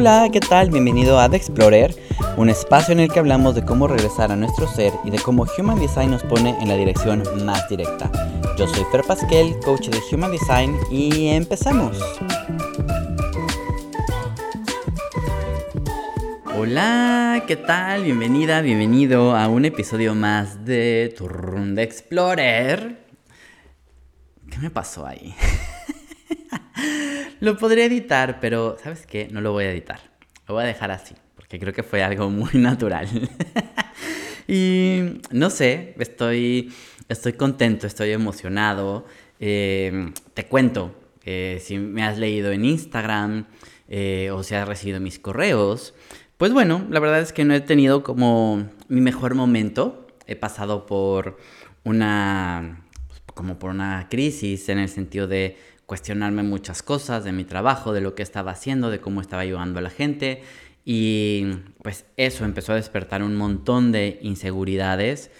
Hola, ¿qué tal? Bienvenido a The Explorer, un espacio en el que hablamos de cómo regresar a nuestro ser y de cómo Human Design nos pone en la dirección más directa. Yo soy Fer Pasquel, coach de Human Design, y empezamos. Hola, ¿qué tal? Bienvenida, bienvenido a un episodio más de Turn de Explorer. ¿Qué me pasó ahí? lo podría editar, pero ¿sabes qué? No lo voy a editar. Lo voy a dejar así, porque creo que fue algo muy natural. y no sé, estoy, estoy contento, estoy emocionado. Eh, te cuento, eh, si me has leído en Instagram eh, o si has recibido mis correos, pues bueno, la verdad es que no he tenido como mi mejor momento. He pasado por una como por una crisis en el sentido de cuestionarme muchas cosas de mi trabajo, de lo que estaba haciendo, de cómo estaba ayudando a la gente. Y pues eso empezó a despertar un montón de inseguridades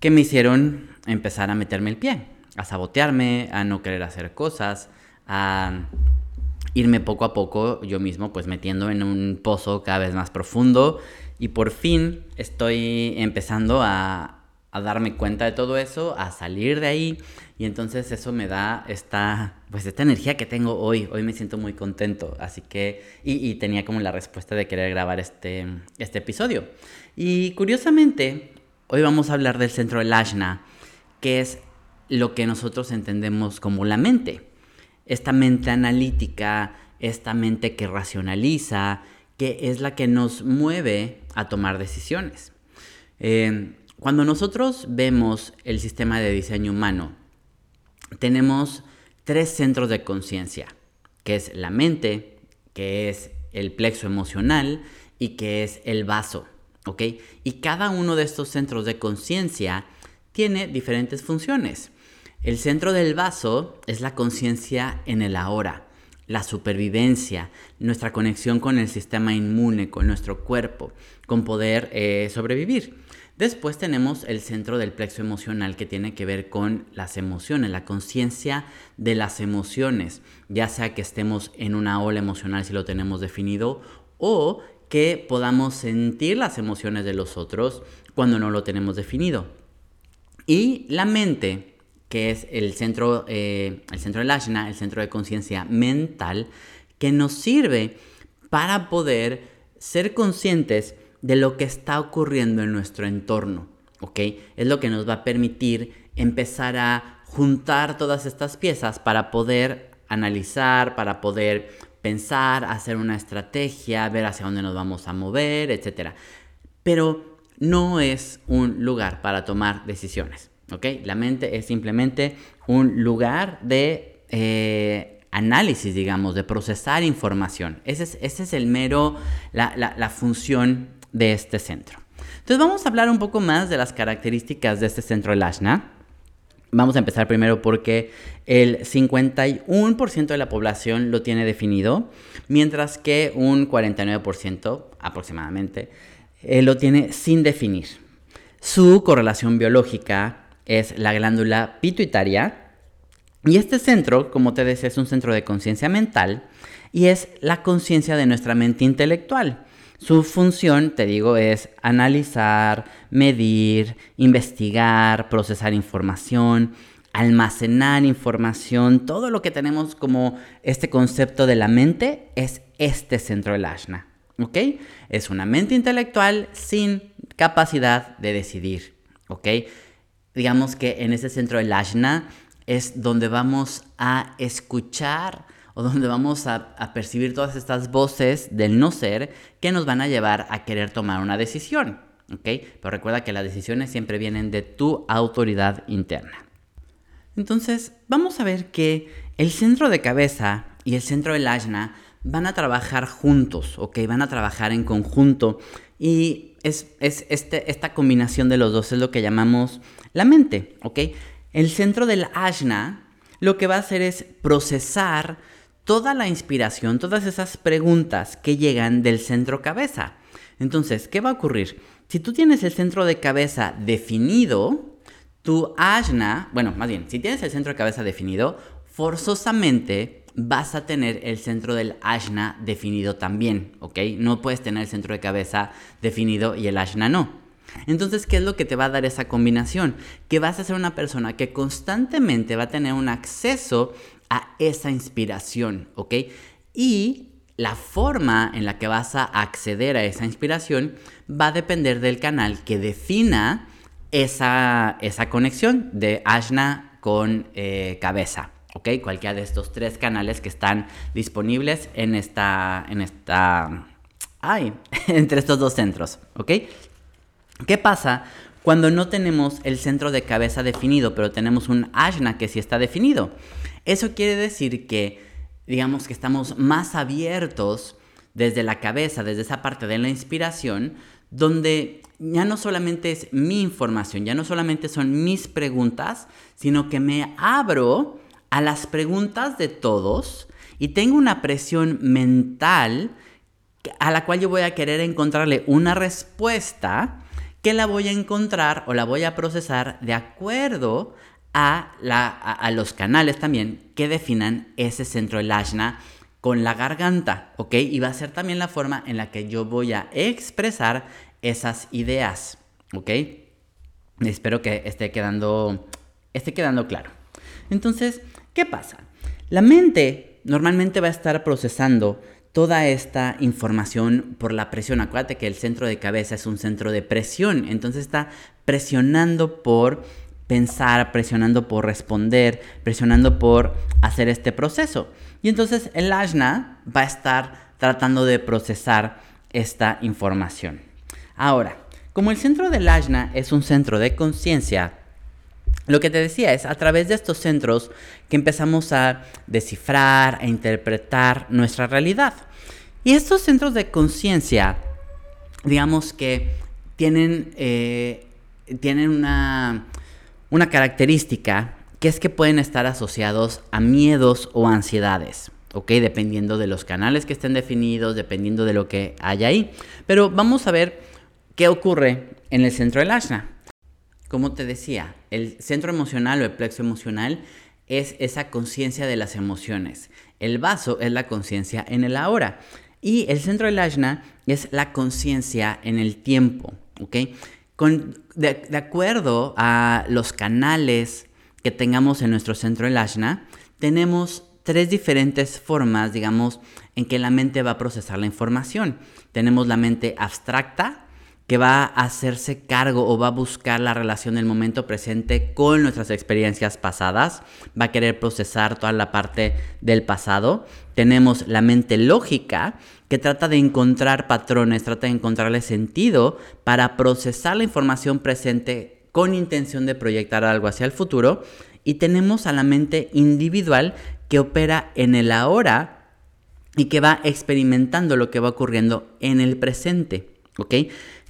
que me hicieron empezar a meterme el pie, a sabotearme, a no querer hacer cosas, a irme poco a poco yo mismo pues metiendo en un pozo cada vez más profundo y por fin estoy empezando a, darme cuenta de todo eso, a salir de ahí y entonces eso me da esta pues esta energía que tengo hoy, hoy me siento muy contento, así que y, tenía como la respuesta de querer grabar este, este episodio. Y curiosamente, hoy vamos a hablar del centro del Ashna, que es lo que nosotros entendemos como la mente esta mente analítica, esta mente que racionaliza, que es la que nos mueve a tomar decisiones. Eh, cuando nosotros vemos el sistema de diseño humano, tenemos tres centros de conciencia, que es la mente, que es el plexo emocional y que es el vaso, ¿ok? Y cada uno de estos centros de conciencia tiene diferentes funciones. El centro del vaso es la conciencia en el ahora, la supervivencia, nuestra conexión con el sistema inmune, con nuestro cuerpo, con poder eh, sobrevivir. Después tenemos el centro del plexo emocional que tiene que ver con las emociones, la conciencia de las emociones, ya sea que estemos en una ola emocional si lo tenemos definido o que podamos sentir las emociones de los otros cuando no lo tenemos definido. Y la mente que es el centro, eh, el centro del ashna, el centro de conciencia mental, que nos sirve para poder ser conscientes de lo que está ocurriendo en nuestro entorno, ¿ok? Es lo que nos va a permitir empezar a juntar todas estas piezas para poder analizar, para poder pensar, hacer una estrategia, ver hacia dónde nos vamos a mover, etc. Pero no es un lugar para tomar decisiones. La mente es simplemente un lugar de eh, análisis, digamos, de procesar información. Ese es, ese es el mero, la, función de este centro. Entonces vamos a hablar un poco más de las características de este centro del Ashna. Vamos a empezar primero porque el 51% de la población lo tiene definido, mientras que un 49% aproximadamente eh, lo tiene sin definir. Su correlación biológica es la glándula pituitaria. Y este centro, como te decía, es un centro de conciencia mental y es la conciencia de nuestra mente intelectual. Su función, te digo, es analizar, medir, investigar, procesar información, almacenar información. Todo lo que tenemos como este concepto de la mente es este centro del ashna. ¿Ok? Es una mente intelectual sin capacidad de decidir. ¿Ok? Digamos que en ese centro del ashna es donde vamos a escuchar o donde vamos a, percibir todas estas voces del no ser que nos van a llevar a querer tomar una decisión. ¿ok? Pero recuerda que las decisiones siempre vienen de tu autoridad interna. Entonces, vamos a ver que el centro de cabeza y el centro del ashna van a trabajar juntos, ¿ok? Van a trabajar en conjunto y es, este, esta combinación de los dos es lo que llamamos la mente, ¿ok? El centro del ashna lo que va a hacer es procesar toda la inspiración, todas esas preguntas que llegan del centro cabeza. Entonces, ¿qué va a ocurrir? Si tú tienes el centro de cabeza definido, tu ashna, bueno, más bien, si tienes el centro de cabeza definido, forzosamente vas a tener el centro del ashna definido también, ¿ok? No puedes tener el centro de cabeza definido y el ashna no. Entonces, ¿qué es lo que te va a dar esa combinación? Que vas a ser una persona que constantemente va a tener un acceso a esa inspiración, ¿ok? Y la forma en la que vas a acceder a esa inspiración va a depender del canal que defina esa, conexión de Ashna con eh, cabeza. ¿Ok? Cualquiera de estos tres canales que están disponibles en esta. En esta. Ay, entre estos dos centros. ¿Ok? ¿Qué pasa cuando no tenemos el centro de cabeza definido, pero tenemos un Ashna que sí está definido? Eso quiere decir que, digamos que estamos más abiertos desde la cabeza, desde esa parte de la inspiración, donde ya no solamente es mi información, ya no solamente son mis preguntas, sino que me abro a las preguntas de todos y tengo una presión mental a la cual yo voy a querer encontrarle una respuesta que la voy a encontrar o la voy a procesar de acuerdo a, los canales también que definan ese centro del ashna con la garganta, ¿ok? Y va a ser también la forma en la que yo voy a expresar esas ideas, ¿ok? Espero que esté quedando, esté quedando claro. Entonces, ¿qué pasa? La mente normalmente va a estar procesando toda esta información por la presión. Acuérdate que el centro de cabeza es un centro de presión, entonces está presionando por pensar, presionando por responder, presionando por hacer este proceso. Y entonces el ajna va a estar tratando de procesar esta información. Ahora, como el centro del ajna es un centro de conciencia, lo que te decía es a través de estos centros que empezamos a descifrar, a interpretar nuestra realidad. Y estos centros de conciencia, digamos que tienen, eh, tienen una, una característica que es que pueden estar asociados a miedos o ansiedades. ¿ok? Dependiendo de los canales que estén definidos, dependiendo de lo que haya ahí. Pero vamos a ver qué ocurre en el centro del ashna. Como te decía, el centro emocional o el plexo emocional es esa conciencia de las emociones. El vaso es la conciencia en el ahora. Y el centro del ashna es la conciencia en el tiempo. ¿ok? de, acuerdo a los canales que tengamos en nuestro centro del ashna, tenemos tres diferentes formas, digamos, en que la mente va a procesar la información. Tenemos la mente abstracta, que va a hacerse cargo o va a buscar la relación del momento presente con nuestras experiencias pasadas, va a querer procesar toda la parte del pasado. Tenemos la mente lógica, que trata de encontrar patrones, trata de encontrarle sentido para procesar la información presente con intención de proyectar algo hacia el futuro. Y tenemos a la mente individual que opera en el ahora y que va experimentando lo que va ocurriendo en el presente. ¿Ok?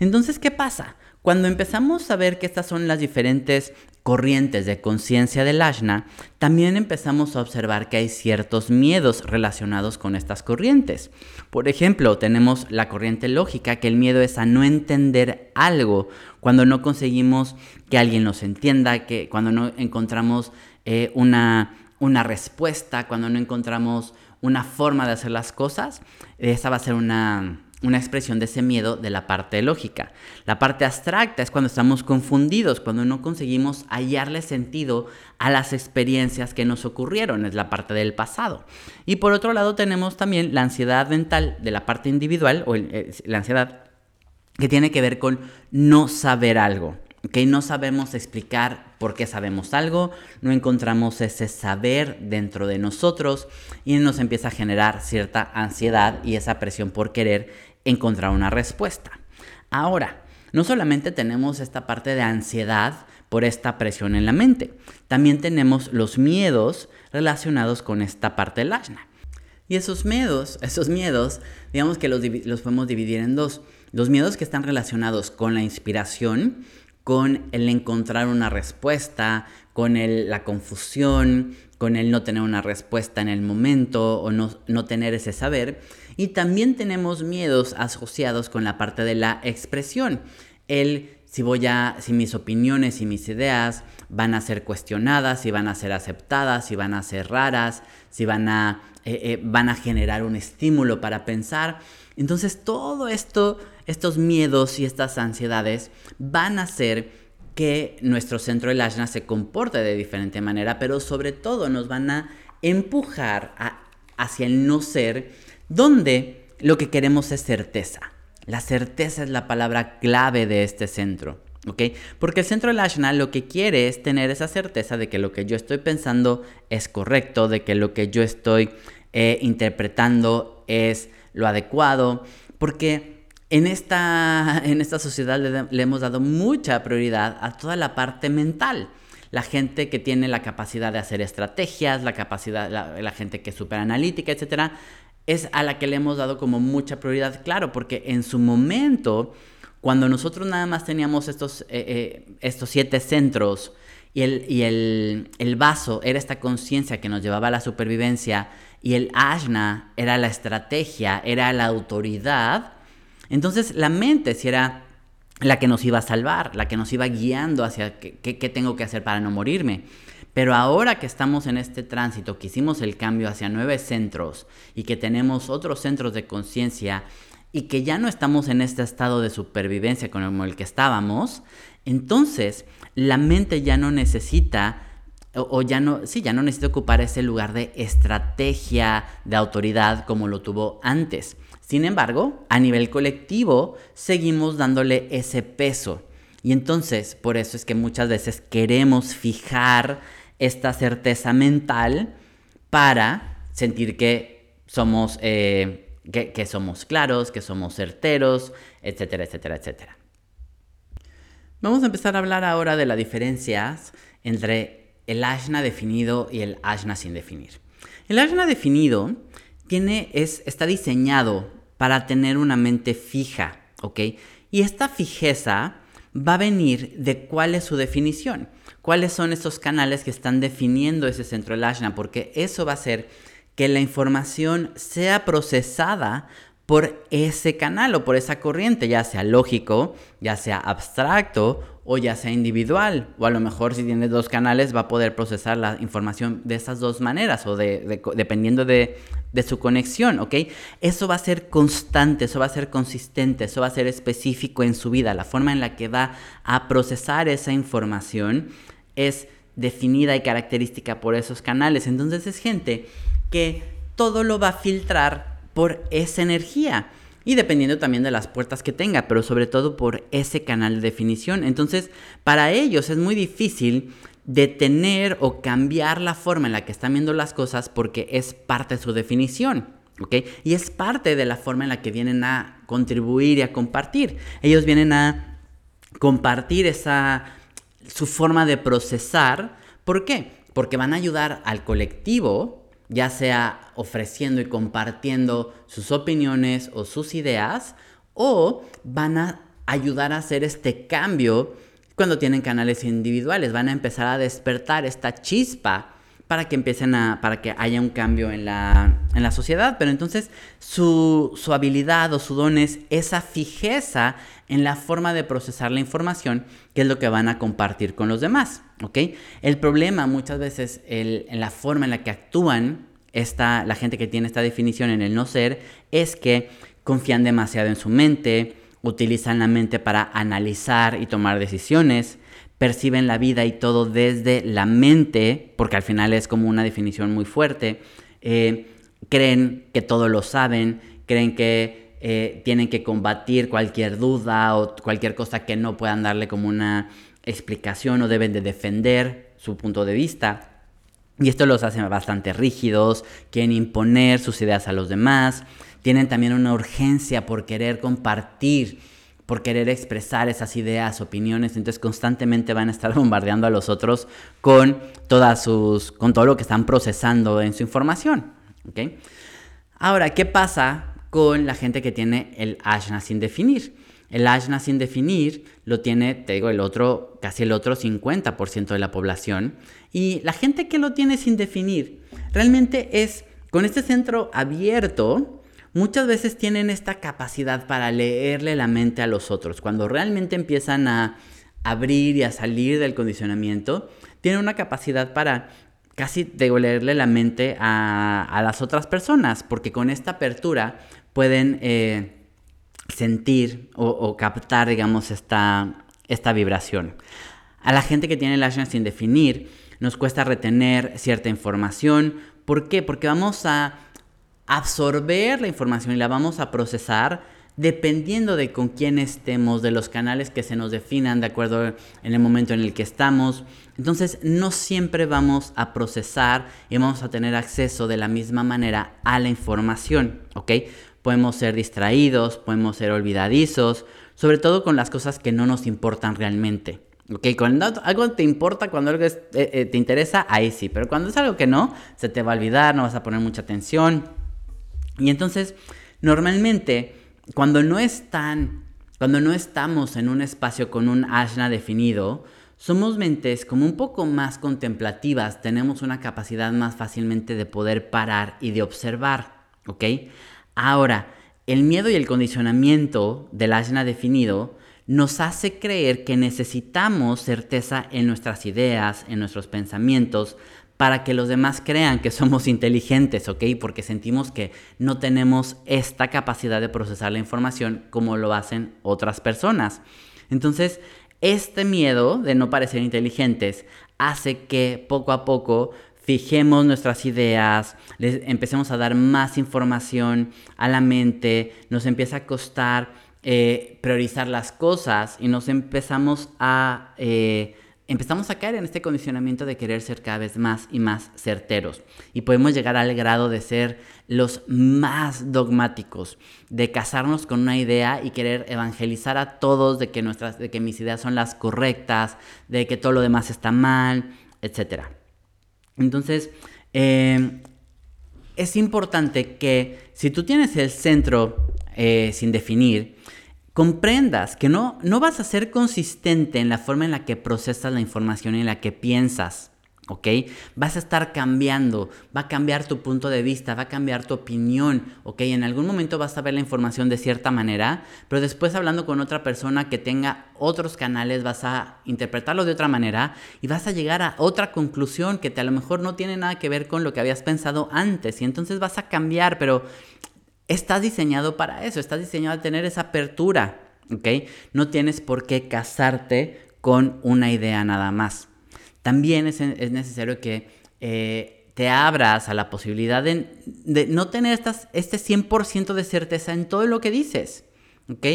Entonces, ¿qué pasa? Cuando empezamos a ver que estas son las diferentes corrientes de conciencia del Ashna, también empezamos a observar que hay ciertos miedos relacionados con estas corrientes. Por ejemplo, tenemos la corriente lógica, que el miedo es a no entender algo, cuando no conseguimos que alguien nos entienda, que cuando no encontramos eh, una, una respuesta, cuando no encontramos una forma de hacer las cosas, esa va a ser una una expresión de ese miedo de la parte lógica. La parte abstracta es cuando estamos confundidos, cuando no conseguimos hallarle sentido a las experiencias que nos ocurrieron, es la parte del pasado. Y por otro lado tenemos también la ansiedad mental de la parte individual, o eh, la ansiedad que tiene que ver con no saber algo. que No sabemos explicar por qué sabemos algo, no encontramos ese saber dentro de nosotros y nos empieza a generar cierta ansiedad y esa presión por querer encontrar una respuesta. Ahora, no solamente tenemos esta parte de ansiedad por esta presión en la mente, también tenemos los miedos relacionados con esta parte del asna. Y esos miedos, esos miedos, digamos que los, los podemos dividir en dos. Los miedos que están relacionados con la inspiración, con el encontrar una respuesta, con la confusión, con el no tener una respuesta en el momento o no, no tener ese saber. Y también tenemos miedos asociados con la parte de la expresión. El si voy a, si mis opiniones y mis ideas van a ser cuestionadas, si van a ser aceptadas, si van a ser raras, si van a, eh, eh, van a generar un estímulo para pensar. Entonces todo esto, estos miedos y estas ansiedades van a hacer que nuestro centro del ashna se comporte de diferente manera, pero sobre todo nos van a empujar hacia el no ser, donde lo que queremos es certeza. La certeza es la palabra clave de este centro. ¿ok? Porque el centro del ashna lo que quiere es tener esa certeza de que lo que yo estoy pensando es correcto, de que lo que yo estoy eh, interpretando es lo adecuado, porque en esta, en esta sociedad le, hemos dado mucha prioridad a toda la parte mental la gente que tiene la capacidad de hacer estrategias, la capacidad, la, gente que es súper analítica, etcétera, es a la que le hemos dado como mucha prioridad, claro, porque en su momento, cuando nosotros nada más teníamos estos, eh, eh, estos siete centros y, el, y el, el vaso era esta conciencia que nos llevaba a la supervivencia y el ashna era la estrategia, era la autoridad, entonces la mente si era la que nos iba a salvar, la que nos iba guiando hacia qué, tengo que hacer para no morirme. Pero ahora que estamos en este tránsito, que hicimos el cambio hacia nueve centros y que tenemos otros centros de conciencia y que ya no estamos en este estado de supervivencia como el que estábamos, entonces la mente ya no necesita o, ya no, sí, ya no necesita ocupar ese lugar de estrategia, de autoridad como lo tuvo antes. Sin embargo, a nivel colectivo, seguimos dándole ese peso. Y entonces, por eso es que muchas veces queremos fijar esta certeza mental para sentir que somos, eh, que, somos claros, que somos certeros, etcétera, etcétera, etcétera. Vamos a empezar a hablar ahora de las diferencias entre el ashna definido y el ashna sin definir. El ashna definido tiene, es, está diseñado para tener una mente fija, ¿ok? Y esta fijeza va a venir de cuál es su definición, cuáles son esos canales que están definiendo ese centro del ashna, porque eso va a hacer que la información sea procesada por ese canal o por esa corriente, ya sea lógico, ya sea abstracto o ya sea individual. O a lo mejor si tiene dos canales va a poder procesar la información de esas dos maneras o de, dependiendo de, de, su conexión, ¿ok? Eso va a ser constante, eso va a ser consistente, eso va a ser específico en su vida. La forma en la que va a procesar esa información es definida y característica por esos canales. Entonces es gente que todo lo va a filtrar por esa energía y dependiendo también de las puertas que tenga, pero sobre todo por ese canal de definición. Entonces, para ellos es muy difícil detener o cambiar la forma en la que están viendo las cosas porque es parte de su definición. ¿ok? Y es parte de la forma en la que vienen a contribuir y a compartir. Ellos vienen a compartir esa su forma de procesar. ¿Por qué? Porque van a ayudar al colectivo ya sea ofreciendo y compartiendo sus opiniones o sus ideas, o van a ayudar a hacer este cambio cuando tienen canales individuales, van a empezar a despertar esta chispa para que empiecen a, para que haya un cambio en la, en la sociedad. Pero entonces su, su habilidad o su don es esa fijeza en la forma de procesar la información, que es lo que van a compartir con los demás. ¿ok? El problema muchas veces en la forma en la que actúan esta, la gente que tiene esta definición en el no ser es que confían demasiado en su mente, utilizan la mente para analizar y tomar decisiones, perciben la vida y todo desde la mente, porque al final es como una definición muy fuerte, eh, creen que todo lo saben, creen que eh, tienen que combatir cualquier duda o cualquier cosa que no puedan darle como una explicación o deben de defender su punto de vista. Y esto los hace bastante rígidos, quieren imponer sus ideas a los demás, tienen también una urgencia por querer compartir por querer expresar esas ideas, opiniones, entonces constantemente van a estar bombardeando a los otros con todas sus con todo lo que están procesando en su información, Ahora, ¿qué pasa con la gente que tiene el ashna sin definir? El ashna sin definir lo tiene, te digo, el otro, casi el otro 50% de la población. Y la gente que lo tiene sin definir, realmente es con este centro abierto, muchas veces tienen esta capacidad para leerle la mente a los otros. Cuando realmente empiezan a, abrir y a salir del condicionamiento, tiene una capacidad para casi devolverle la mente a, las otras personas, porque con esta apertura pueden eh, sentir o, captar, digamos, esta, esta vibración. A la gente que tiene el ashna sin definir, nos cuesta retener cierta información. ¿Por qué? Porque vamos a absorber la información y la vamos a procesar dependiendo de con quién estemos, de los canales que se nos definan de acuerdo en el momento en el que estamos. Entonces no siempre vamos a procesar y vamos a tener acceso de la misma manera a la información, ¿ok? Podemos ser distraídos, podemos ser olvidadizos, sobre todo con las cosas que no nos importan realmente. ¿Ok? Cuando algo te importa, cuando algo eh, eh, te interesa, ahí sí. Pero cuando es algo que no, se te va a olvidar, no vas a poner mucha atención. Y entonces, normalmente, cuando no están, cuando no estamos en un espacio con un ashna definido, somos mentes como un poco más contemplativas, tenemos una capacidad más fácilmente de poder parar y de observar, ¿ok? Ahora, el miedo y el condicionamiento del ashna definido nos hace creer que necesitamos certeza en nuestras ideas, en nuestros pensamientos, para que los demás crean que somos inteligentes, ¿ok? Porque sentimos que no tenemos esta capacidad de procesar la información como lo hacen otras personas. Entonces, este miedo de no parecer inteligentes hace que poco a poco fijemos nuestras ideas, les empecemos a dar más información a la mente, nos empieza a costar eh, priorizar las cosas y nos empezamos a eh, empezamos a caer en este condicionamiento de querer ser cada vez más y más certeros. Y podemos llegar al grado de ser los más dogmáticos, de casarnos con una idea y querer evangelizar a todos de que, nuestras, de que mis ideas son las correctas, de que todo lo demás está mal, etc. Entonces, eh, es importante que si tú tienes el centro eh, sin definir, comprendas que no, no vas a ser consistente en la forma en la que procesas la información y en la que piensas. ¿Ok? Vas a estar cambiando, va a cambiar tu punto de vista, va a cambiar tu opinión, ¿ok? En algún momento vas a ver la información de cierta manera, pero después hablando con otra persona que tenga otros canales, vas a interpretarlo de otra manera y vas a llegar a otra conclusión que te, a lo mejor no tiene nada que ver con lo que habías pensado antes y entonces vas a cambiar, pero estás diseñado para eso, estás diseñado a tener esa apertura, ¿ok? No tienes por qué casarte con una idea nada más. También es, necesario que eh, te abras a la posibilidad de, no tener estas, este 100% de certeza en todo lo que dices, ¿ok?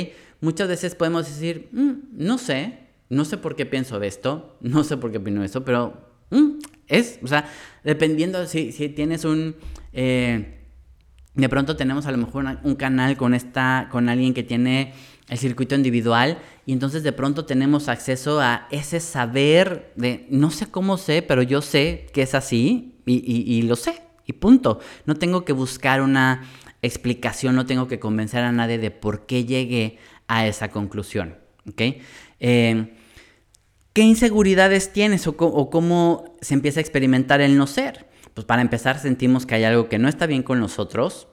Muchas veces podemos decir, mm, no sé, no sé por qué pienso de esto, no sé por qué opino esto, pero mm, es, o sea, dependiendo si, si tienes un... Eh, de pronto tenemos a lo mejor un canal con, esta, con alguien que tiene el circuito individual y entonces de pronto tenemos acceso a ese saber de no sé cómo sé, pero yo sé que es así y, lo sé y punto. No tengo que buscar una explicación, no tengo que convencer a nadie de por qué llegué a esa conclusión. Eh, ¿Qué inseguridades tienes o, o cómo se empieza a experimentar el no ser? Pues para empezar sentimos que hay algo que no está bien con nosotros,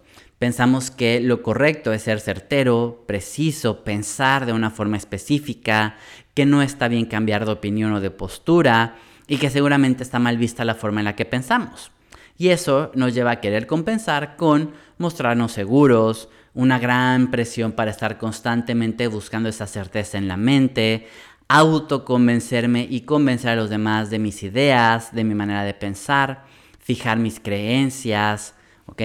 pensamos que lo correcto es ser certero, preciso, pensar de una forma específica, que no está bien cambiar de opinión o de postura y que seguramente está mal vista la forma en la que pensamos. Y eso nos lleva a querer compensar con mostrarnos seguros, una gran presión para estar constantemente buscando esa certeza en la mente, autoconvencerme y convencer a los demás de mis ideas, de mi manera de pensar fijar mis creencias, ¿ok?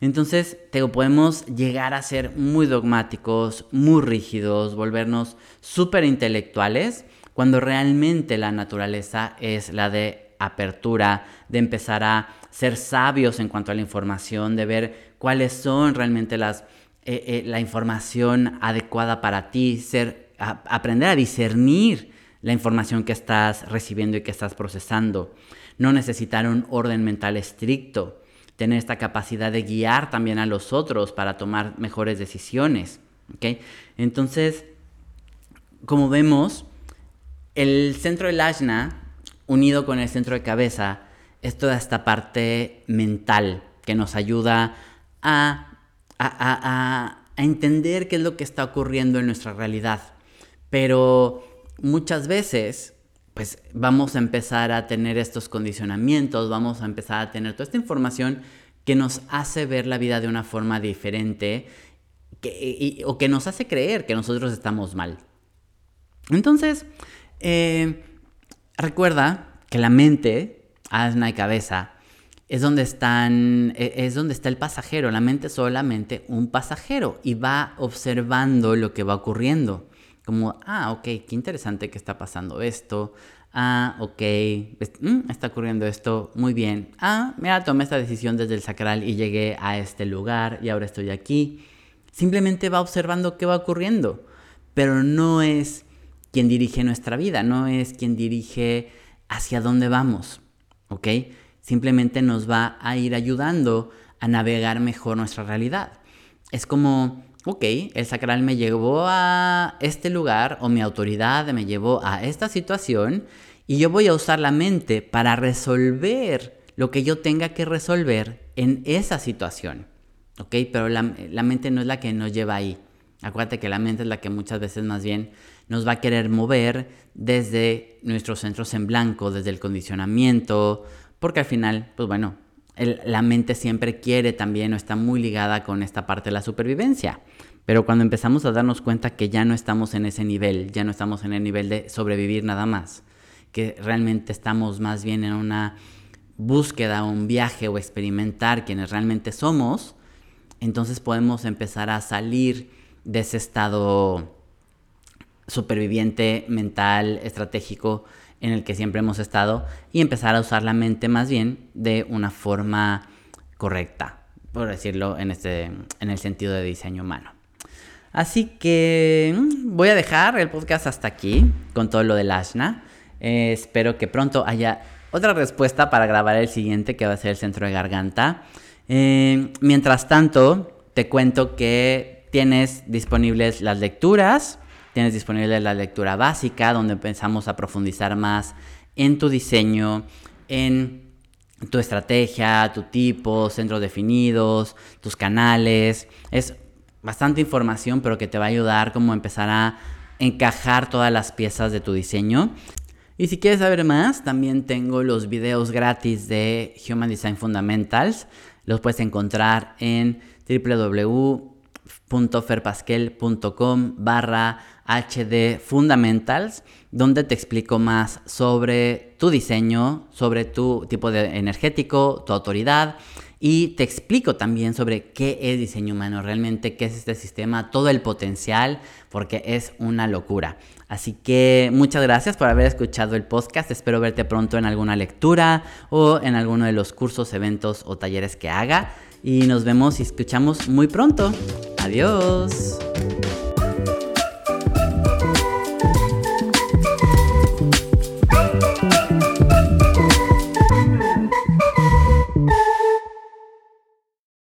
Entonces, podemos llegar a ser muy dogmáticos, muy rígidos, volvernos súper intelectuales, cuando realmente la naturaleza es la de apertura, de empezar a ser sabios en cuanto a la información, de ver cuáles son realmente las, eh, eh, la información adecuada para ti, ser, aprender a discernir la información que estás recibiendo y que estás procesando. No necesitar un orden mental estricto, tener esta capacidad de guiar también a los otros para tomar mejores decisiones. Entonces, como vemos, el centro del ashna, unido con el centro de cabeza, es toda esta parte mental que nos ayuda a, a, a entender qué es lo que está ocurriendo en nuestra realidad. Pero muchas veces pues vamos a empezar a tener estos condicionamientos, vamos a empezar a tener toda esta información que nos hace ver la vida de una forma diferente o que nos hace creer que nosotros estamos mal. Entonces, eh, recuerda que la mente, asna y cabeza, es donde, están, e, es donde está el pasajero. La mente es solamente un pasajero y va observando lo que va ocurriendo. Como, ah, ok, qué interesante que está pasando esto. Ah, ok, mm, está ocurriendo esto, muy bien. Ah, mira, tomé esta decisión desde el sacral y llegué a este lugar y ahora estoy aquí. Simplemente va observando qué va ocurriendo, pero no es quien dirige nuestra vida, no es quien dirige hacia dónde vamos, ¿ok? Simplemente nos va a ir ayudando a navegar mejor nuestra realidad. Es como, ok, el sacral me llevó a este lugar o mi autoridad me llevó a esta situación y yo voy a usar la mente para resolver lo que yo tenga que resolver en esa situación. ¿Ok? Pero la, mente no es la que nos lleva ahí. Acuérdate que la mente es la que muchas veces más bien nos va a querer mover desde nuestros centros en blanco, desde el condicionamiento, porque al final, pues bueno, la mente siempre quiere también o está muy ligada con esta parte de la supervivencia. Pero cuando empezamos a darnos cuenta que ya no estamos en ese nivel, ya no estamos en el nivel de sobrevivir nada más, que realmente estamos más bien en una búsqueda, un viaje o experimentar quienes realmente somos, entonces podemos empezar a salir de ese estado superviviente, mental, estratégico en el que siempre hemos estado y empezar a usar la mente más bien de una forma correcta, por decirlo en, este, en el sentido de diseño humano. Así que mm, voy a dejar el podcast hasta aquí con todo lo del Ashna. Eh, espero que pronto haya otra respuesta para grabar el siguiente que va a ser el centro de garganta. Eh, mientras tanto, te cuento que tienes disponibles las lecturas Tienes disponible la lectura básica, donde empezamos a profundizar más en tu diseño, en tu estrategia, tu tipo, centros definidos, tus canales. Es bastante información, pero que te va a ayudar como empezar a encajar todas las piezas de tu diseño. Y si quieres saber más, también tengo los videos gratis de Human Design Fundamentals. Los puedes encontrar en www.ferpasquel.com barra HD Fundamentals, donde te explico más sobre tu diseño, sobre tu tipo de energético, tu autoridad y te explico también sobre qué es diseño humano, realmente qué es este sistema, todo el potencial, porque es una locura. Así que muchas gracias por haber escuchado el podcast. Espero verte pronto en alguna lectura o en alguno de los cursos, eventos o talleres que haga y nos vemos y escuchamos muy pronto. Adiós.